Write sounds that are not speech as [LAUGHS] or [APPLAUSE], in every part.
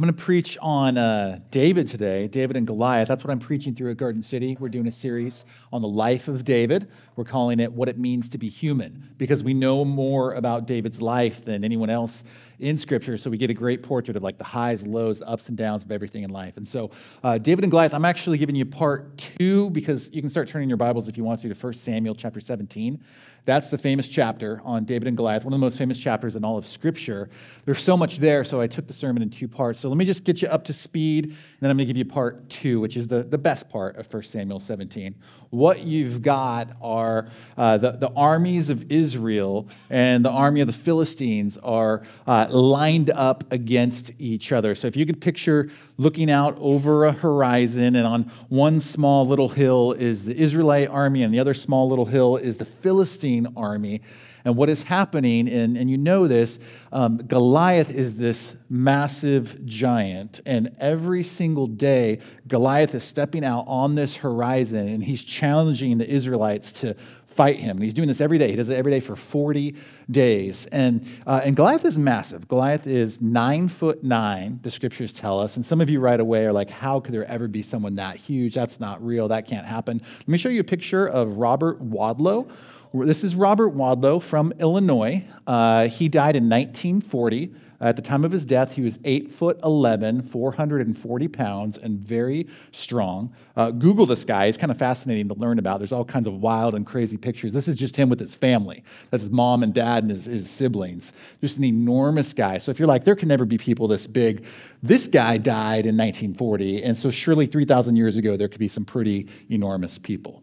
I'm going to preach on uh, David today, David and Goliath. That's what I'm preaching through at Garden City. We're doing a series on the life of David. We're calling it What It Means to Be Human because we know more about David's life than anyone else in Scripture. So we get a great portrait of like the highs, lows, the ups and downs of everything in life. And so, uh, David and Goliath, I'm actually giving you part two because you can start turning your Bibles if you want to to 1 Samuel chapter 17. That's the famous chapter on David and Goliath, one of the most famous chapters in all of Scripture. There's so much there, so I took the sermon in two parts. So let me just get you up to speed, and then I'm going to give you part two, which is the, the best part of 1 Samuel 17. What you've got are uh, the, the armies of Israel and the army of the Philistines are uh, lined up against each other. So if you could picture looking out over a horizon, and on one small little hill is the Israelite army, and the other small little hill is the Philistine army. And what is happening, and, and you know this, um, Goliath is this massive giant. And every single day, Goliath is stepping out on this horizon and he's challenging the Israelites to fight him. And he's doing this every day. He does it every day for 40 days. And, uh, and Goliath is massive. Goliath is nine foot nine, the scriptures tell us. And some of you right away are like, how could there ever be someone that huge? That's not real. That can't happen. Let me show you a picture of Robert Wadlow. This is Robert Wadlow from Illinois. Uh, he died in 1940. At the time of his death, he was 8 foot 11, 440 pounds, and very strong. Uh, Google this guy. He's kind of fascinating to learn about. There's all kinds of wild and crazy pictures. This is just him with his family. That's his mom and dad and his, his siblings. Just an enormous guy. So if you're like, there can never be people this big, this guy died in 1940. And so surely 3,000 years ago, there could be some pretty enormous people.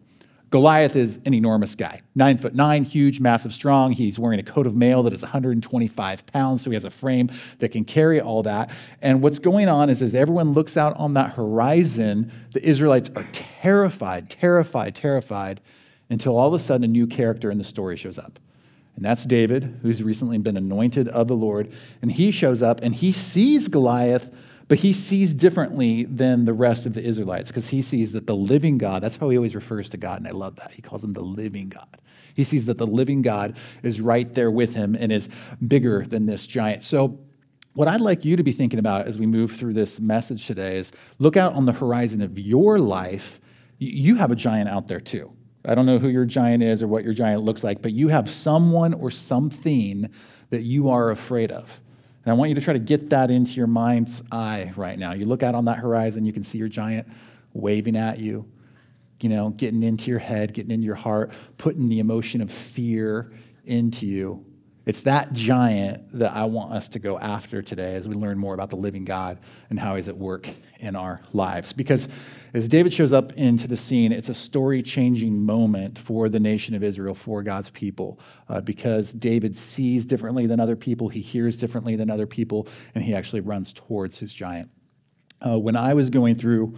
Goliath is an enormous guy, nine foot nine, huge, massive, strong. He's wearing a coat of mail that is 125 pounds, so he has a frame that can carry all that. And what's going on is, as everyone looks out on that horizon, the Israelites are terrified, terrified, terrified, until all of a sudden a new character in the story shows up. And that's David, who's recently been anointed of the Lord. And he shows up and he sees Goliath but he sees differently than the rest of the Israelites because he sees that the living God, that's how he always refers to God, and I love that. He calls him the living God. He sees that the living God is right there with him and is bigger than this giant. So, what I'd like you to be thinking about as we move through this message today is look out on the horizon of your life. You have a giant out there too. I don't know who your giant is or what your giant looks like, but you have someone or something that you are afraid of. And I want you to try to get that into your mind's eye right now. You look out on that horizon, you can see your giant waving at you, you know, getting into your head, getting into your heart, putting the emotion of fear into you. It's that giant that I want us to go after today as we learn more about the living God and how he's at work in our lives. Because as David shows up into the scene, it's a story changing moment for the nation of Israel, for God's people, uh, because David sees differently than other people, he hears differently than other people, and he actually runs towards his giant. Uh, when I was going through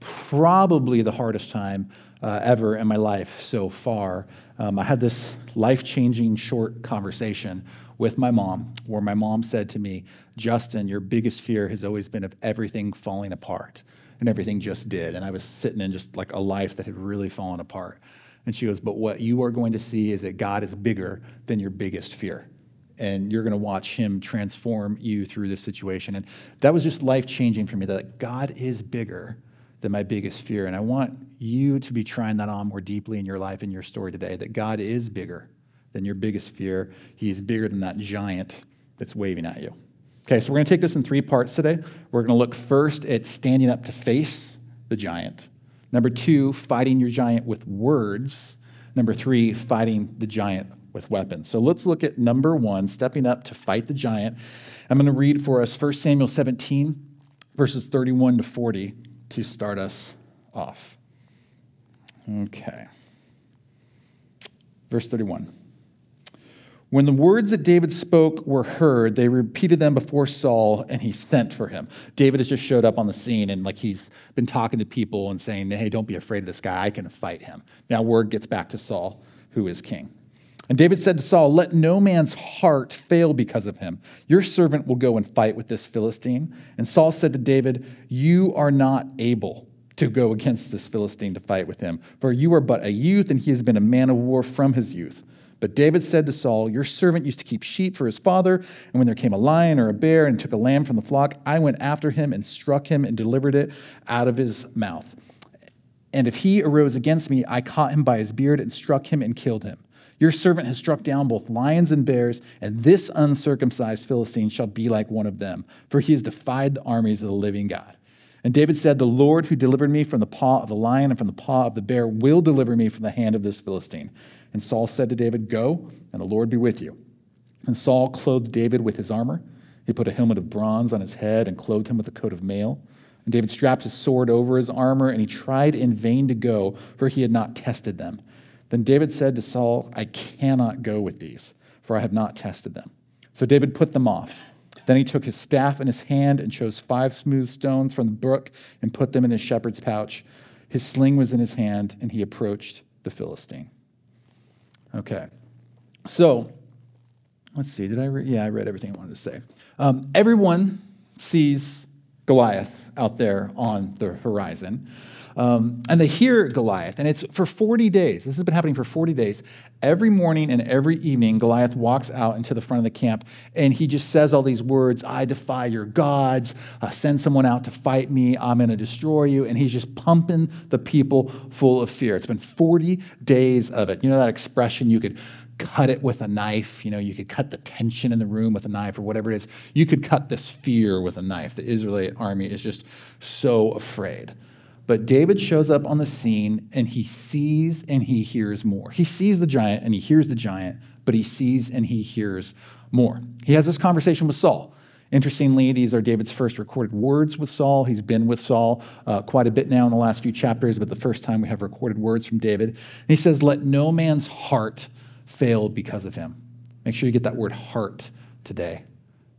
probably the hardest time uh, ever in my life so far. Um, I had this life changing short conversation with my mom where my mom said to me, Justin, your biggest fear has always been of everything falling apart. And everything just did. And I was sitting in just like a life that had really fallen apart. And she goes, But what you are going to see is that God is bigger than your biggest fear and you're going to watch him transform you through this situation. And that was just life changing for me that God is bigger than my biggest fear. And I want you to be trying that on more deeply in your life and your story today that God is bigger than your biggest fear. He's bigger than that giant that's waving at you. Okay, so we're going to take this in three parts today. We're going to look first at standing up to face the giant. Number two, fighting your giant with words. Number three, fighting the giant with weapons. So let's look at number one, stepping up to fight the giant. I'm going to read for us 1 Samuel 17, verses 31 to 40 to start us off. Okay. Verse 31. When the words that David spoke were heard, they repeated them before Saul, and he sent for him. David has just showed up on the scene, and like he's been talking to people and saying, "Hey, don't be afraid of this guy. I can fight him." Now word gets back to Saul, who is king. And David said to Saul, Let no man's heart fail because of him. Your servant will go and fight with this Philistine. And Saul said to David, You are not able to go against this Philistine to fight with him, for you are but a youth, and he has been a man of war from his youth. But David said to Saul, Your servant used to keep sheep for his father, and when there came a lion or a bear and took a lamb from the flock, I went after him and struck him and delivered it out of his mouth. And if he arose against me, I caught him by his beard and struck him and killed him. Your servant has struck down both lions and bears, and this uncircumcised Philistine shall be like one of them, for he has defied the armies of the living God. And David said, The Lord who delivered me from the paw of the lion and from the paw of the bear will deliver me from the hand of this Philistine. And Saul said to David, Go, and the Lord be with you. And Saul clothed David with his armor. He put a helmet of bronze on his head and clothed him with a coat of mail. And David strapped his sword over his armor, and he tried in vain to go, for he had not tested them. Then David said to Saul, I cannot go with these, for I have not tested them. So David put them off. Then he took his staff in his hand and chose five smooth stones from the brook and put them in his shepherd's pouch. His sling was in his hand, and he approached the Philistine. Okay. So, let's see. Did I read? Yeah, I read everything I wanted to say. Um, everyone sees Goliath out there on the horizon. Um, and they hear Goliath, and it's for 40 days. This has been happening for 40 days. Every morning and every evening, Goliath walks out into the front of the camp, and he just says all these words I defy your gods, uh, send someone out to fight me, I'm going to destroy you. And he's just pumping the people full of fear. It's been 40 days of it. You know that expression you could cut it with a knife. You know, you could cut the tension in the room with a knife or whatever it is. You could cut this fear with a knife. The Israelite army is just so afraid. But David shows up on the scene and he sees and he hears more. He sees the giant and he hears the giant, but he sees and he hears more. He has this conversation with Saul. Interestingly, these are David's first recorded words with Saul. He's been with Saul uh, quite a bit now in the last few chapters, but the first time we have recorded words from David. And he says, Let no man's heart fail because of him. Make sure you get that word heart today.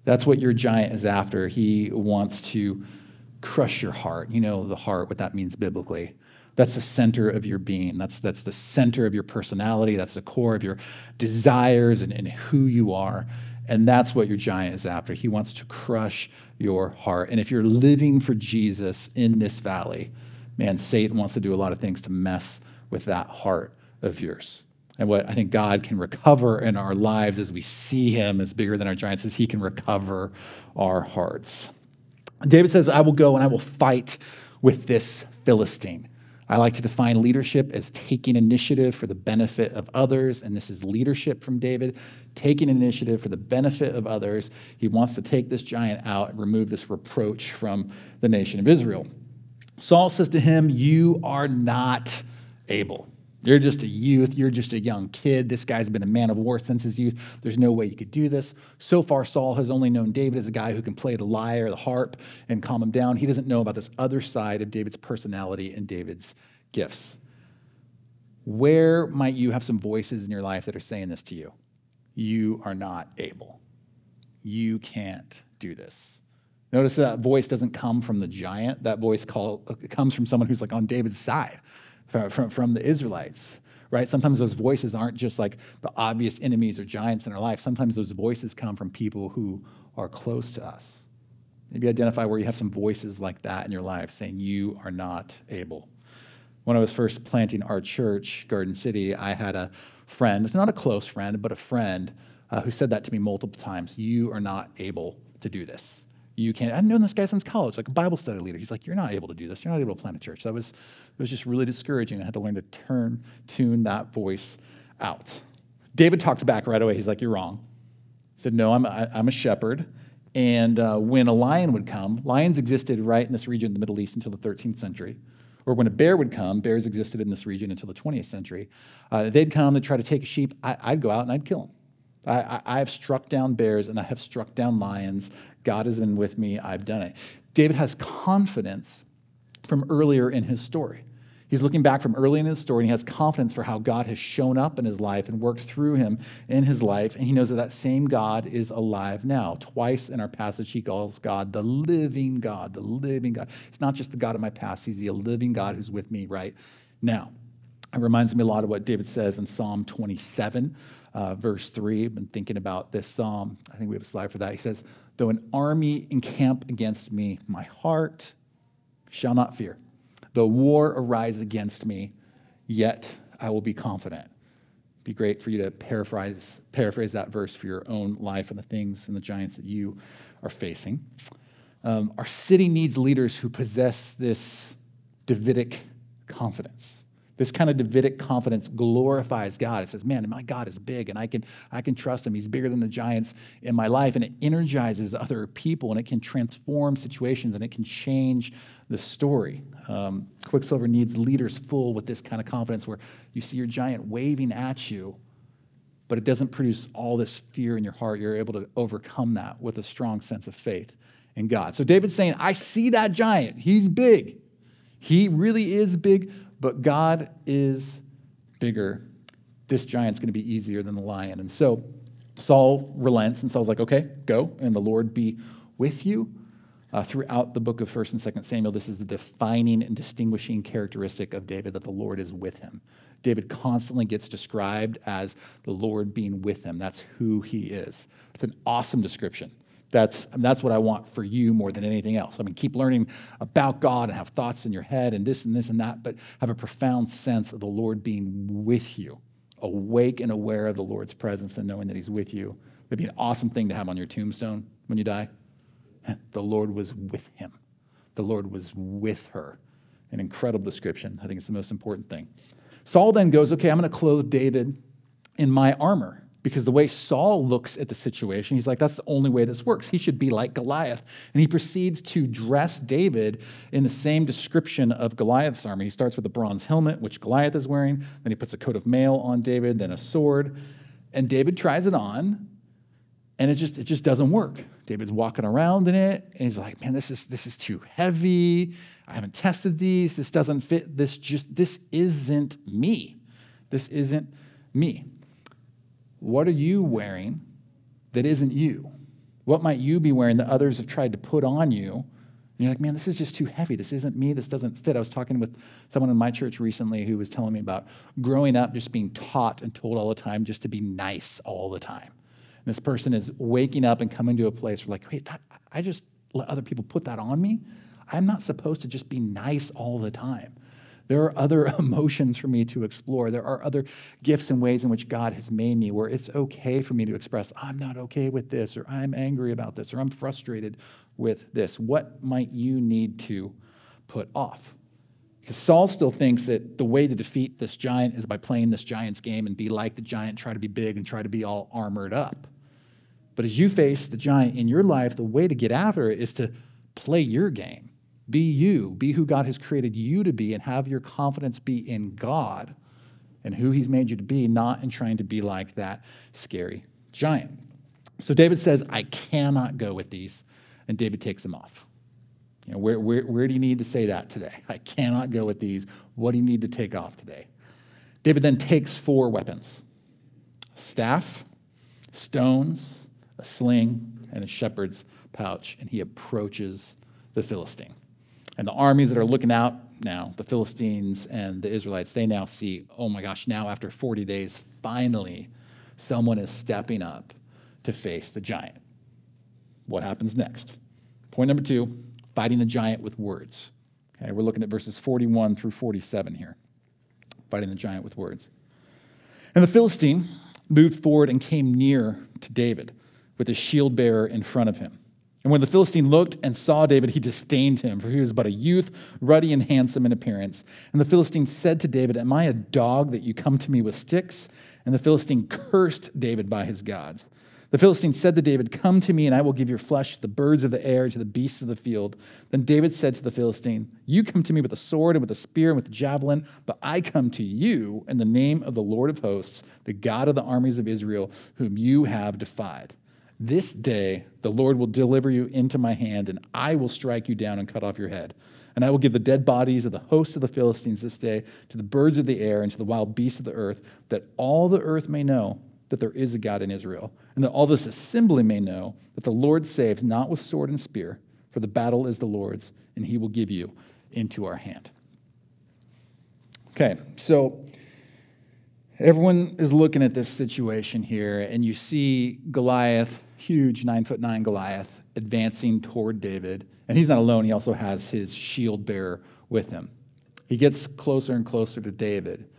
That's what your giant is after. He wants to crush your heart. You know the heart, what that means biblically. That's the center of your being. That's, that's the center of your personality. That's the core of your desires and, and who you are. And that's what your giant is after. He wants to crush your heart. And if you're living for Jesus in this valley, man, Satan wants to do a lot of things to mess with that heart of yours. And what I think God can recover in our lives as we see Him as bigger than our giants is He can recover our hearts. David says, I will go and I will fight with this Philistine. I like to define leadership as taking initiative for the benefit of others, and this is leadership from David, taking initiative for the benefit of others. He wants to take this giant out and remove this reproach from the nation of Israel. Saul says to him, You are not able. You're just a youth. You're just a young kid. This guy's been a man of war since his youth. There's no way you could do this. So far, Saul has only known David as a guy who can play the lyre, the harp, and calm him down. He doesn't know about this other side of David's personality and David's gifts. Where might you have some voices in your life that are saying this to you? You are not able. You can't do this. Notice that voice doesn't come from the giant. That voice call, comes from someone who's like on David's side from, from, from the Israelites, right? Sometimes those voices aren't just like the obvious enemies or giants in our life. Sometimes those voices come from people who are close to us. Maybe identify where you have some voices like that in your life saying you are not able. When I was first planting our church, Garden City, I had a friend, it's not a close friend, but a friend uh, who said that to me multiple times. You are not able to do this you can't. I've known this guy since college, like a Bible study leader. He's like, you're not able to do this. You're not able to plant a church. That was, it was just really discouraging. I had to learn to turn, tune that voice out. David talks back right away. He's like, you're wrong. He said, no, I'm, I, am a shepherd. And uh, when a lion would come, lions existed right in this region in the Middle East until the 13th century. Or when a bear would come, bears existed in this region until the 20th century. Uh, they'd come, they'd try to take a sheep. I, would go out and I'd kill them. I, I, have struck down bears and I have struck down lions. God has been with me. I've done it. David has confidence from earlier in his story. He's looking back from early in his story and he has confidence for how God has shown up in his life and worked through him in his life. And he knows that that same God is alive now. Twice in our passage, he calls God the living God, the living God. It's not just the God of my past, he's the living God who's with me right now. It reminds me a lot of what David says in Psalm 27, uh, verse 3. I've been thinking about this psalm. I think we have a slide for that. He says, Though an army encamp against me, my heart shall not fear. Though war arise against me, yet I will be confident be great for you to paraphrase, paraphrase that verse for your own life and the things and the giants that you are facing. Um, our city needs leaders who possess this Davidic confidence. This kind of Davidic confidence glorifies God. It says, man, my God is big and I can, I can trust him. He's bigger than the giants in my life. And it energizes other people and it can transform situations and it can change the story. Um, Quicksilver needs leaders full with this kind of confidence where you see your giant waving at you, but it doesn't produce all this fear in your heart. You're able to overcome that with a strong sense of faith in God. So David's saying, I see that giant. He's big. He really is big, but God is bigger. This giant's going to be easier than the lion. And so Saul relents, and Saul's like, okay, go, and the Lord be with you. Uh, throughout the book of 1st and 2nd Samuel, this is the defining and distinguishing characteristic of David that the Lord is with him. David constantly gets described as the Lord being with him. That's who he is. It's an awesome description. That's, I mean, that's what I want for you more than anything else. I mean, keep learning about God and have thoughts in your head and this and this and that, but have a profound sense of the Lord being with you, awake and aware of the Lord's presence and knowing that He's with you. It'd be an awesome thing to have on your tombstone when you die. [LAUGHS] The Lord was with him, the Lord was with her. An incredible description. I think it's the most important thing. Saul then goes, Okay, I'm going to clothe David in my armor because the way Saul looks at the situation, he's like, that's the only way this works. He should be like Goliath. And he proceeds to dress David in the same description of Goliath's armor. He starts with a bronze helmet, which Goliath is wearing. Then he puts a coat of mail on David, then a sword. And David tries it on, and it just, it just doesn't work. David's walking around in it, and he's like, man, this is, this is too heavy. I haven't tested these. This doesn't fit. This just, this isn't me. This isn't me. What are you wearing that isn't you? What might you be wearing that others have tried to put on you? And you're like, man, this is just too heavy. This isn't me. This doesn't fit. I was talking with someone in my church recently who was telling me about growing up just being taught and told all the time just to be nice all the time. And this person is waking up and coming to a place where, like, wait, that, I just let other people put that on me? I'm not supposed to just be nice all the time. There are other [LAUGHS] emotions for me to explore. There are other gifts and ways in which God has made me where it's okay for me to express, I'm not okay with this, or I'm angry about this, or I'm frustrated with this. What might you need to put off? Because Saul still thinks that the way to defeat this giant is by playing this giant's game and be like the giant, try to be big and try to be all armored up. But as you face the giant in your life, the way to get after it is to play your game be you, be who God has created you to be, and have your confidence be in God and who He's made you to be, not in trying to be like that scary giant. So David says, I cannot go with these. And David takes them off. You know, where, where, where do you need to say that today? I cannot go with these. What do you need to take off today? David then takes four weapons staff, stones, a sling, and a shepherd's pouch, and he approaches the Philistine. And the armies that are looking out now, the Philistines and the Israelites, they now see, oh my gosh, now after 40 days, finally, someone is stepping up to face the giant. What happens next? Point number two fighting the giant with words. Okay, we're looking at verses 41 through 47 here. Fighting the giant with words. And the Philistine moved forward and came near to David with his shield bearer in front of him. And when the Philistine looked and saw David, he disdained him, for he was but a youth, ruddy and handsome in appearance. And the Philistine said to David, Am I a dog that you come to me with sticks? And the Philistine cursed David by his gods. The Philistine said to David, Come to me, and I will give your flesh to the birds of the air, to the beasts of the field. Then David said to the Philistine, You come to me with a sword and with a spear and with a javelin, but I come to you in the name of the Lord of hosts, the God of the armies of Israel, whom you have defied. This day the Lord will deliver you into my hand, and I will strike you down and cut off your head. And I will give the dead bodies of the hosts of the Philistines this day to the birds of the air and to the wild beasts of the earth, that all the earth may know that there is a God in Israel, and that all this assembly may know that the Lord saves not with sword and spear, for the battle is the Lord's, and he will give you into our hand. Okay, so everyone is looking at this situation here, and you see Goliath huge nine foot nine Goliath advancing toward David. And he's not alone, he also has his shield bearer with him. He gets closer and closer to David.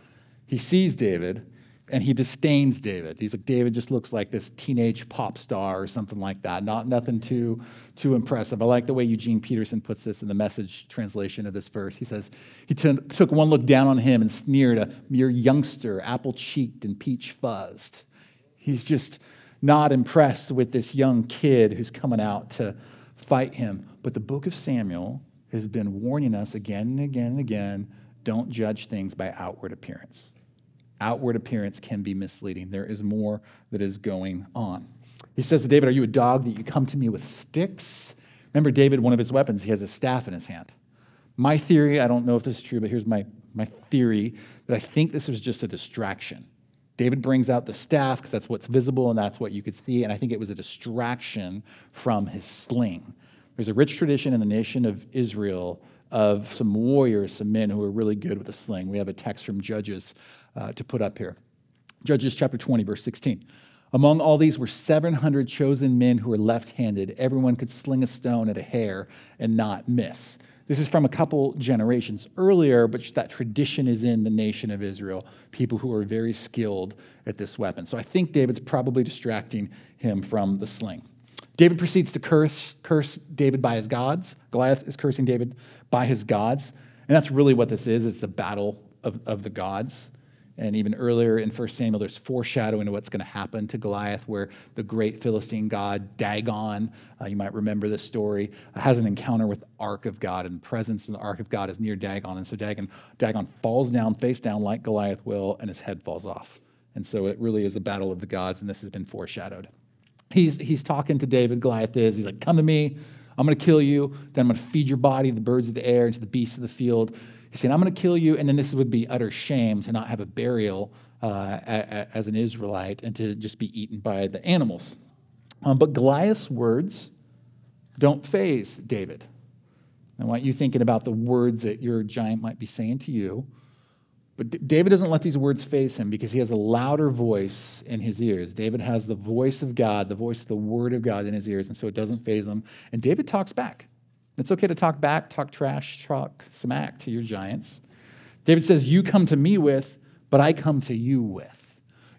He sees David. and he disdains David. He's like, David just looks like this teenage pop star or something like that. Not nothing too too impressive. I like the way Eugene Peterson puts this in the message translation of this verse. He says he t- took one look down on him and sneered, a mere youngster, apple cheeked and peach fuzzed. He's just not impressed with this young kid who's coming out to fight him. But the book of Samuel has been warning us again and again and again don't judge things by outward appearance outward appearance can be misleading. There is more that is going on. He says to David, Are you a dog that you come to me with sticks? Remember, David, one of his weapons, he has a staff in his hand. My theory, I don't know if this is true, but here's my, my theory that I think this was just a distraction. David brings out the staff because that's what's visible and that's what you could see, and I think it was a distraction from his sling. There's a rich tradition in the nation of Israel of some warriors, some men who are really good with the sling. We have a text from Judges uh, to put up here. Judges chapter 20, verse 16. Among all these were 700 chosen men who were left handed. Everyone could sling a stone at a hair and not miss. This is from a couple generations earlier, but that tradition is in the nation of Israel, people who are very skilled at this weapon. So I think David's probably distracting him from the sling. David proceeds to curse, curse David by his gods. Goliath is cursing David by his gods. And that's really what this is it's the battle of, of the gods. And even earlier in 1 Samuel, there's foreshadowing of what's going to happen to Goliath, where the great Philistine god Dagon, uh, you might remember this story, uh, has an encounter with the Ark of God, and the presence of the Ark of God is near Dagon. And so Dagon, Dagon falls down, face down, like Goliath will, and his head falls off. And so it really is a battle of the gods, and this has been foreshadowed. He's, he's talking to David, Goliath is. He's like, Come to me. I'm going to kill you. Then I'm going to feed your body to the birds of the air and to the beasts of the field. He's saying, I'm going to kill you. And then this would be utter shame to not have a burial uh, as an Israelite and to just be eaten by the animals. Um, but Goliath's words don't faze David. I want you thinking about the words that your giant might be saying to you. But D- David doesn't let these words faze him because he has a louder voice in his ears. David has the voice of God, the voice of the word of God in his ears, and so it doesn't faze him. And David talks back. It's okay to talk back, talk trash, talk smack to your giants. David says, You come to me with, but I come to you with.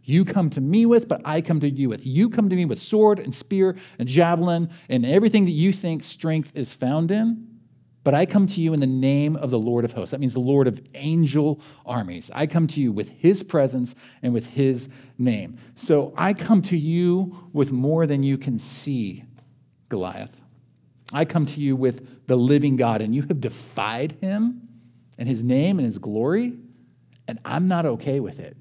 You come to me with, but I come to you with. You come to me with sword and spear and javelin and everything that you think strength is found in. But I come to you in the name of the Lord of hosts. That means the Lord of angel armies. I come to you with his presence and with his name. So I come to you with more than you can see, Goliath. I come to you with the living God, and you have defied him and his name and his glory, and I'm not okay with it.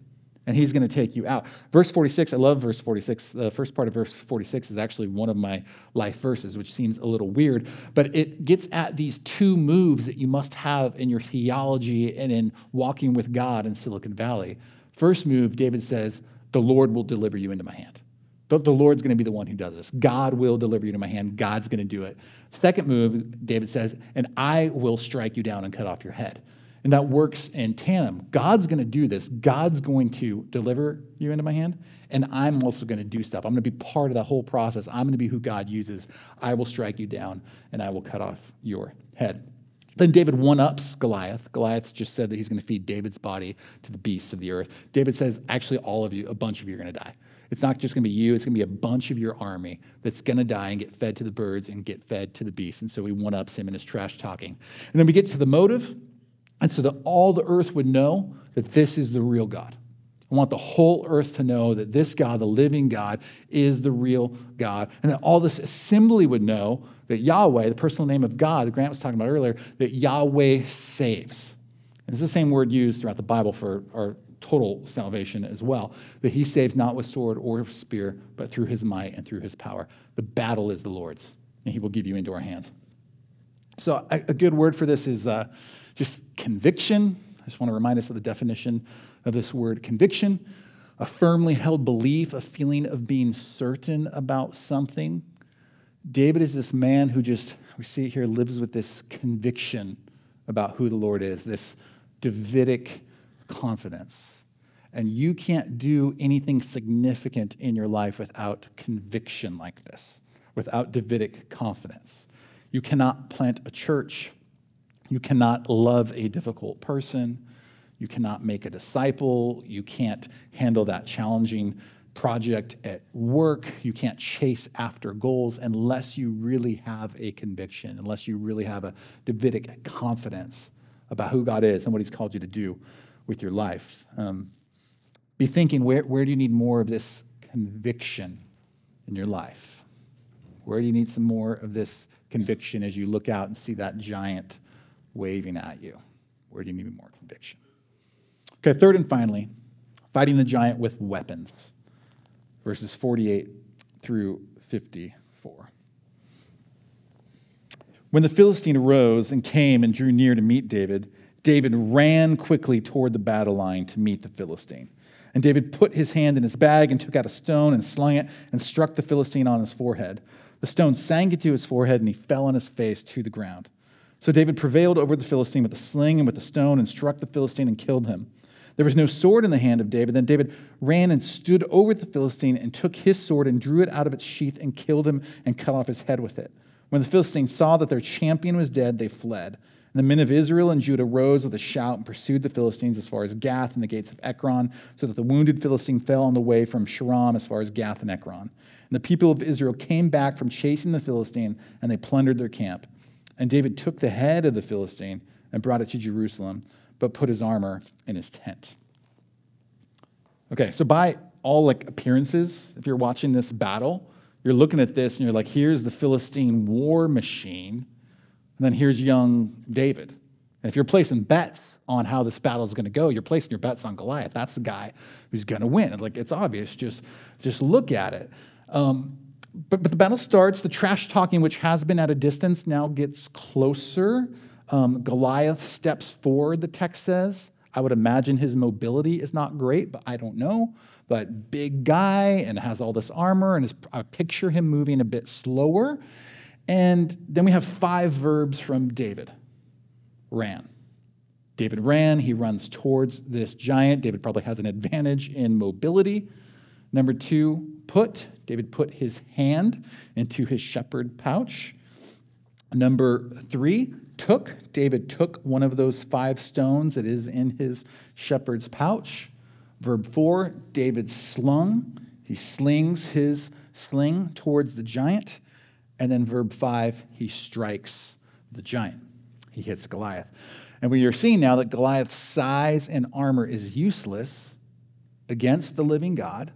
And he's going to take you out. Verse 46, I love verse 46. The first part of verse 46 is actually one of my life verses, which seems a little weird, but it gets at these two moves that you must have in your theology and in walking with God in Silicon Valley. First move, David says, The Lord will deliver you into my hand. The Lord's going to be the one who does this. God will deliver you to my hand. God's going to do it. Second move, David says, and I will strike you down and cut off your head. And that works in tandem. God's going to do this. God's going to deliver you into my hand, and I'm also going to do stuff. I'm going to be part of the whole process. I'm going to be who God uses. I will strike you down, and I will cut off your head. Then David one ups Goliath. Goliath just said that he's going to feed David's body to the beasts of the earth. David says, actually, all of you, a bunch of you are going to die. It's not just going to be you, it's going to be a bunch of your army that's going to die and get fed to the birds and get fed to the beasts. And so he one ups him in his trash talking. And then we get to the motive, and so that all the earth would know that this is the real God. I want the whole earth to know that this God, the living God, is the real God. And that all this assembly would know that Yahweh, the personal name of God, that Grant was talking about earlier, that Yahweh saves. And it's the same word used throughout the Bible for our total salvation as well. That he saves not with sword or spear, but through his might and through his power. The battle is the Lord's, and he will give you into our hands. So, a, a good word for this is uh, just conviction. I just want to remind us of the definition of this word conviction a firmly held belief, a feeling of being certain about something. David is this man who just, we see here, lives with this conviction about who the Lord is, this Davidic confidence. And you can't do anything significant in your life without conviction like this, without Davidic confidence. You cannot plant a church. You cannot love a difficult person. You cannot make a disciple. You can't handle that challenging project at work. You can't chase after goals unless you really have a conviction, unless you really have a Davidic confidence about who God is and what He's called you to do with your life. Um, be thinking where, where do you need more of this conviction in your life? Where do you need some more of this conviction as you look out and see that giant waving at you? Where do you need more conviction? Okay, third and finally, fighting the giant with weapons verses 48 through 54. When the Philistine arose and came and drew near to meet David, David ran quickly toward the battle line to meet the Philistine. And David put his hand in his bag and took out a stone and slung it and struck the Philistine on his forehead. The stone sank into his forehead and he fell on his face to the ground. So David prevailed over the Philistine with a sling and with a stone and struck the Philistine and killed him. There was no sword in the hand of David. Then David ran and stood over the Philistine and took his sword and drew it out of its sheath and killed him and cut off his head with it. When the Philistines saw that their champion was dead, they fled. And the men of Israel and Judah rose with a shout and pursued the Philistines as far as Gath and the gates of Ekron, so that the wounded Philistine fell on the way from Shaaraim as far as Gath and Ekron. And the people of Israel came back from chasing the Philistine, and they plundered their camp. And David took the head of the Philistine and brought it to Jerusalem but put his armor in his tent. Okay, so by all like appearances, if you're watching this battle, you're looking at this and you're like, here's the Philistine war machine, and then here's young David. And if you're placing bets on how this battle is going to go, you're placing your bets on Goliath. That's the guy who's going to win. It's like it's obvious. Just, just look at it. Um, but, but the battle starts. The trash talking, which has been at a distance, now gets closer. Um, Goliath steps forward, the text says. I would imagine his mobility is not great, but I don't know. But big guy and has all this armor, and his, I picture him moving a bit slower. And then we have five verbs from David ran. David ran, he runs towards this giant. David probably has an advantage in mobility. Number two, put. David put his hand into his shepherd pouch. Number three, took. David took one of those five stones that is in his shepherd's pouch. Verb four, David slung. He slings his sling towards the giant. And then verb five, he strikes the giant. He hits Goliath. And we are seeing now that Goliath's size and armor is useless against the living God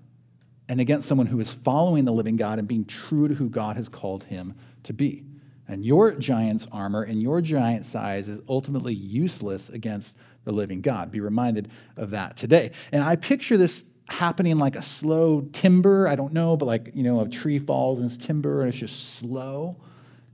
and against someone who is following the living God and being true to who God has called him to be. And your giant's armor and your giant size is ultimately useless against the living God. Be reminded of that today. And I picture this happening like a slow timber. I don't know, but like, you know, a tree falls and it's timber and it's just slow.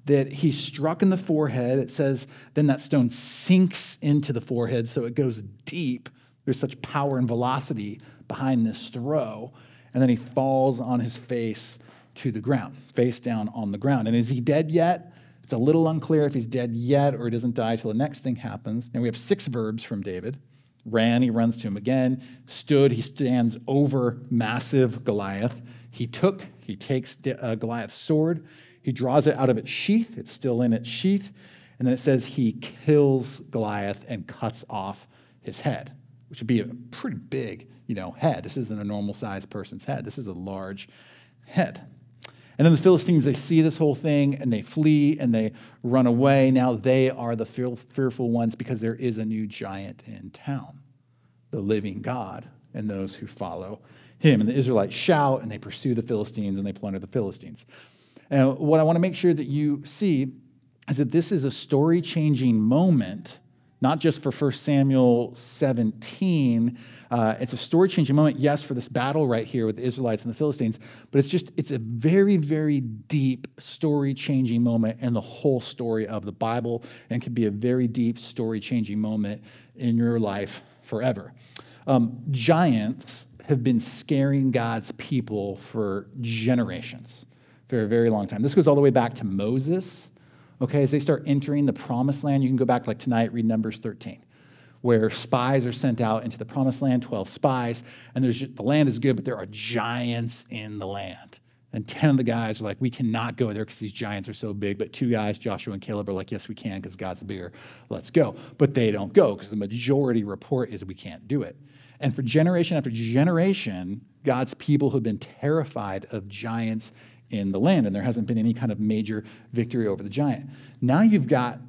That he struck in the forehead. It says, then that stone sinks into the forehead, so it goes deep. There's such power and velocity behind this throw. And then he falls on his face to the ground, face down on the ground. And is he dead yet? It's a little unclear if he's dead yet or he doesn't die till the next thing happens. Now we have six verbs from David. Ran, he runs to him again. Stood, he stands over massive Goliath. He took, he takes uh, Goliath's sword. He draws it out of its sheath. It's still in its sheath. And then it says he kills Goliath and cuts off his head, which would be a pretty big, you know, head. This isn't a normal sized person's head. This is a large head. And then the Philistines, they see this whole thing and they flee and they run away. Now they are the fearful ones because there is a new giant in town, the living God, and those who follow him. And the Israelites shout and they pursue the Philistines and they plunder the Philistines. And what I want to make sure that you see is that this is a story changing moment not just for 1 Samuel 17. Uh, it's a story changing moment, yes, for this battle right here with the Israelites and the Philistines, but it's just, it's a very, very deep story changing moment in the whole story of the Bible and can be a very deep story changing moment in your life forever. Um, giants have been scaring God's people for generations, for a very long time. This goes all the way back to Moses okay, as they start entering the promised land, you can go back like tonight, read Numbers 13, where spies are sent out into the promised land, 12 spies, and there's the land is good, but there are giants in the land. And 10 of the guys are like, we cannot go there because these giants are so big. But two guys, Joshua and Caleb, are like, yes, we can because God's bigger. Let's go. But they don't go because the majority report is we can't do it. And for generation after generation, God's people have been terrified of giants in the land, and there hasn't been any kind of major victory over the giant. Now you've got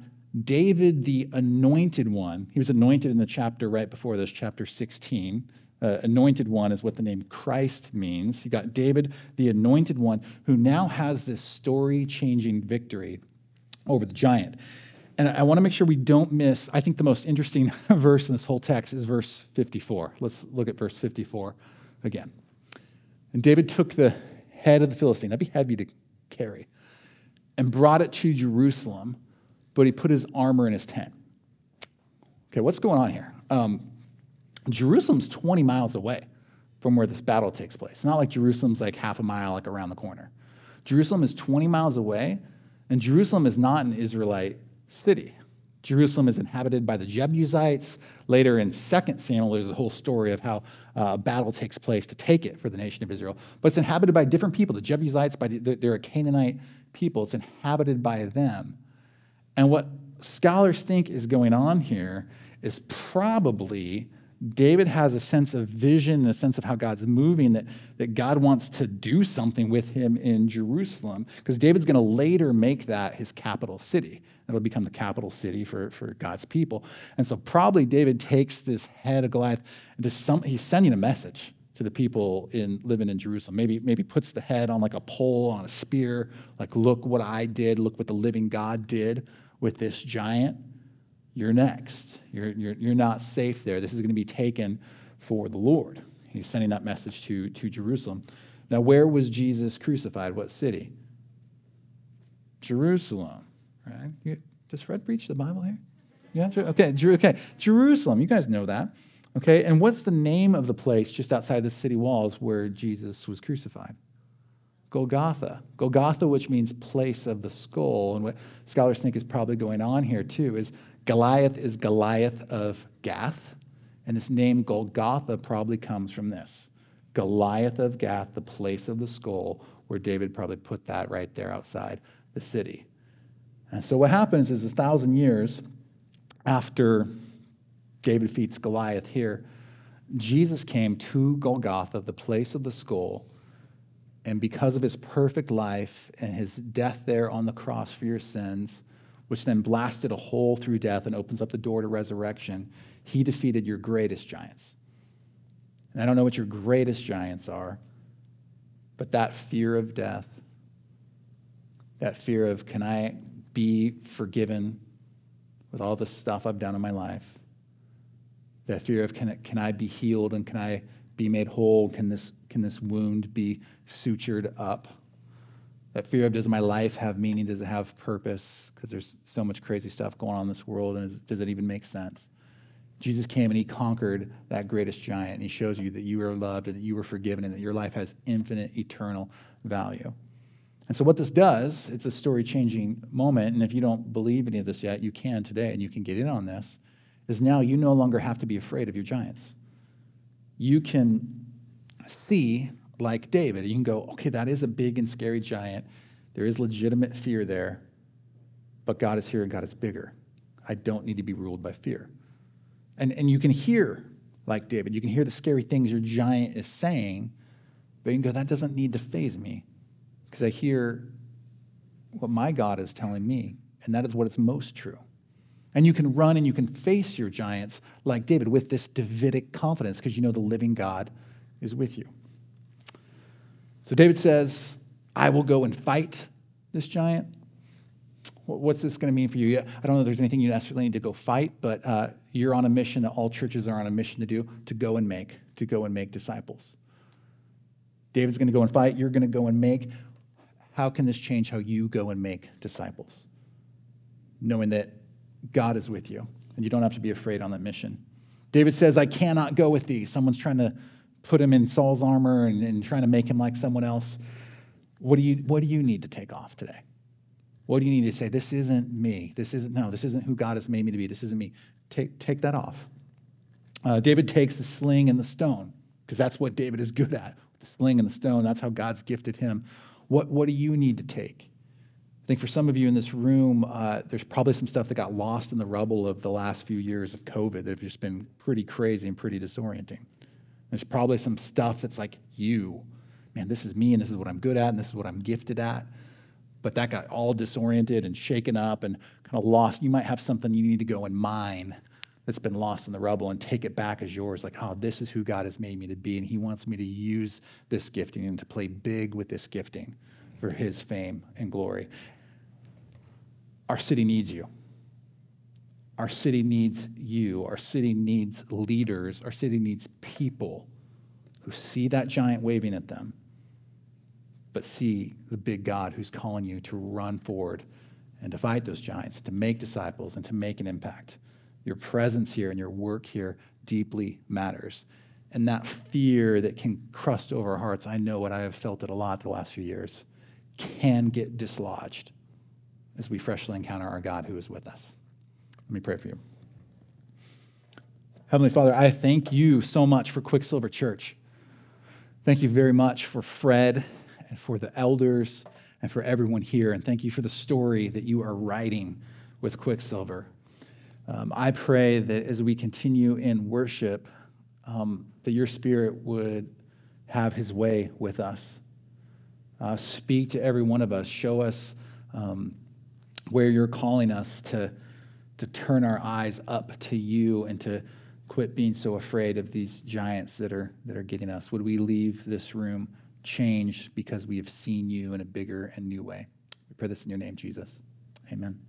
David, the anointed one. He was anointed in the chapter right before this, chapter 16. Uh, anointed one is what the name Christ means. You got David, the anointed one, who now has this story changing victory over the giant. And I want to make sure we don't miss, I think the most interesting [LAUGHS] verse in this whole text is verse 54. Let's look at verse 54 again. And David took the head of the Philistine, that'd be heavy to carry, and brought it to Jerusalem, but he put his armor in his tent. Okay, what's going on here? Um, Jerusalem's 20 miles away from where this battle takes place. It's not like Jerusalem's like half a mile, like around the corner. Jerusalem is 20 miles away, and Jerusalem is not an Israelite city. Jerusalem is inhabited by the Jebusites. Later in 2 Samuel, there's a whole story of how uh, a battle takes place to take it for the nation of Israel. But it's inhabited by different people. The Jebusites, by the, they're a Canaanite people. It's inhabited by them. And what scholars think is going on here is probably David has a sense of vision, a sense of how God's moving, that, that God wants to do something with him in Jerusalem, because David's going to later make that his capital city. That'll become the capital city for, for God's people. And so probably David takes this head of Goliath, and some, he's sending a message to the people in living in Jerusalem. Maybe, maybe puts the head on like a pole, on a spear, like, look what I did, look what the living God did with this giant you're next. You're, you're, you're not safe there. This is going to be taken for the Lord. He's sending that message to, to Jerusalem. Now, where was Jesus crucified? What city? Jerusalem, right? Does Fred preach the Bible here? Yeah, okay, okay. Jerusalem, you guys know that. Okay, and what's the name of the place just outside the city walls where Jesus was crucified? Golgotha. Golgotha, which means place of the skull. And what scholars think is probably going on here too is Goliath is Goliath of Gath, and this name Golgotha probably comes from this Goliath of Gath, the place of the skull, where David probably put that right there outside the city. And so what happens is a thousand years after David defeats Goliath here, Jesus came to Golgotha, the place of the skull, and because of his perfect life and his death there on the cross for your sins, which then blasted a hole through death and opens up the door to resurrection, he defeated your greatest giants. And I don't know what your greatest giants are, but that fear of death, that fear of, can I be forgiven with all the stuff I've done in my life? That fear of, can, can I be healed and can I be made whole? Can this, can this wound be sutured up? That fear of does my life have meaning? Does it have purpose? Because there's so much crazy stuff going on in this world, and is, does it even make sense? Jesus came and he conquered that greatest giant. And he shows you that you are loved and that you were forgiven and that your life has infinite, eternal value. And so, what this does, it's a story changing moment. And if you don't believe any of this yet, you can today and you can get in on this. Is now you no longer have to be afraid of your giants. You can see like David. You can go, okay, that is a big and scary giant. There is legitimate fear there, but God is here and God is bigger. I don't need to be ruled by fear. And, and you can hear, like David, you can hear the scary things your giant is saying, but you can go, that doesn't need to faze me because I hear what my God is telling me, and that is what is most true. And you can run and you can face your giants like David with this Davidic confidence because you know the living God is with you. So David says, I will go and fight this giant. What's this going to mean for you? I don't know if there's anything you necessarily need to go fight, but uh, you're on a mission that all churches are on a mission to do to go and make, to go and make disciples. David's going to go and fight. You're going to go and make. How can this change how you go and make disciples? Knowing that God is with you and you don't have to be afraid on that mission. David says, I cannot go with thee. Someone's trying to put him in Saul's armor and, and trying to make him like someone else. What do, you, what do you need to take off today? What do you need to say? This isn't me. This isn't, no, this isn't who God has made me to be. This isn't me. Take, take that off. Uh, David takes the sling and the stone because that's what David is good at the sling and the stone. That's how God's gifted him. What, what do you need to take? I think for some of you in this room, uh, there's probably some stuff that got lost in the rubble of the last few years of COVID that have just been pretty crazy and pretty disorienting. There's probably some stuff that's like, you, man, this is me and this is what I'm good at and this is what I'm gifted at. But that got all disoriented and shaken up and kind of lost. You might have something you need to go and mine that's been lost in the rubble and take it back as yours. Like, oh, this is who God has made me to be, and He wants me to use this gifting and to play big with this gifting for His fame and glory. Our city needs you. Our city needs you. Our city needs leaders. Our city needs people who see that giant waving at them, but see the big God who's calling you to run forward and to fight those giants, to make disciples, and to make an impact. Your presence here and your work here deeply matters. And that fear that can crust over our hearts, I know what I have felt it a lot the last few years, can get dislodged as we freshly encounter our God who is with us. Let me pray for you. Heavenly Father, I thank you so much for Quicksilver Church. Thank you very much for Fred and for the elders and for everyone here. And thank you for the story that you are writing with Quicksilver. Um, I pray that as we continue in worship, um, that your spirit would have his way with us. Uh, speak to every one of us. Show us um, where you're calling us to, to turn our eyes up to you and to quit being so afraid of these giants that are, that are getting us. Would we leave this room changed because we have seen you in a bigger and new way? We pray this in your name, Jesus. Amen.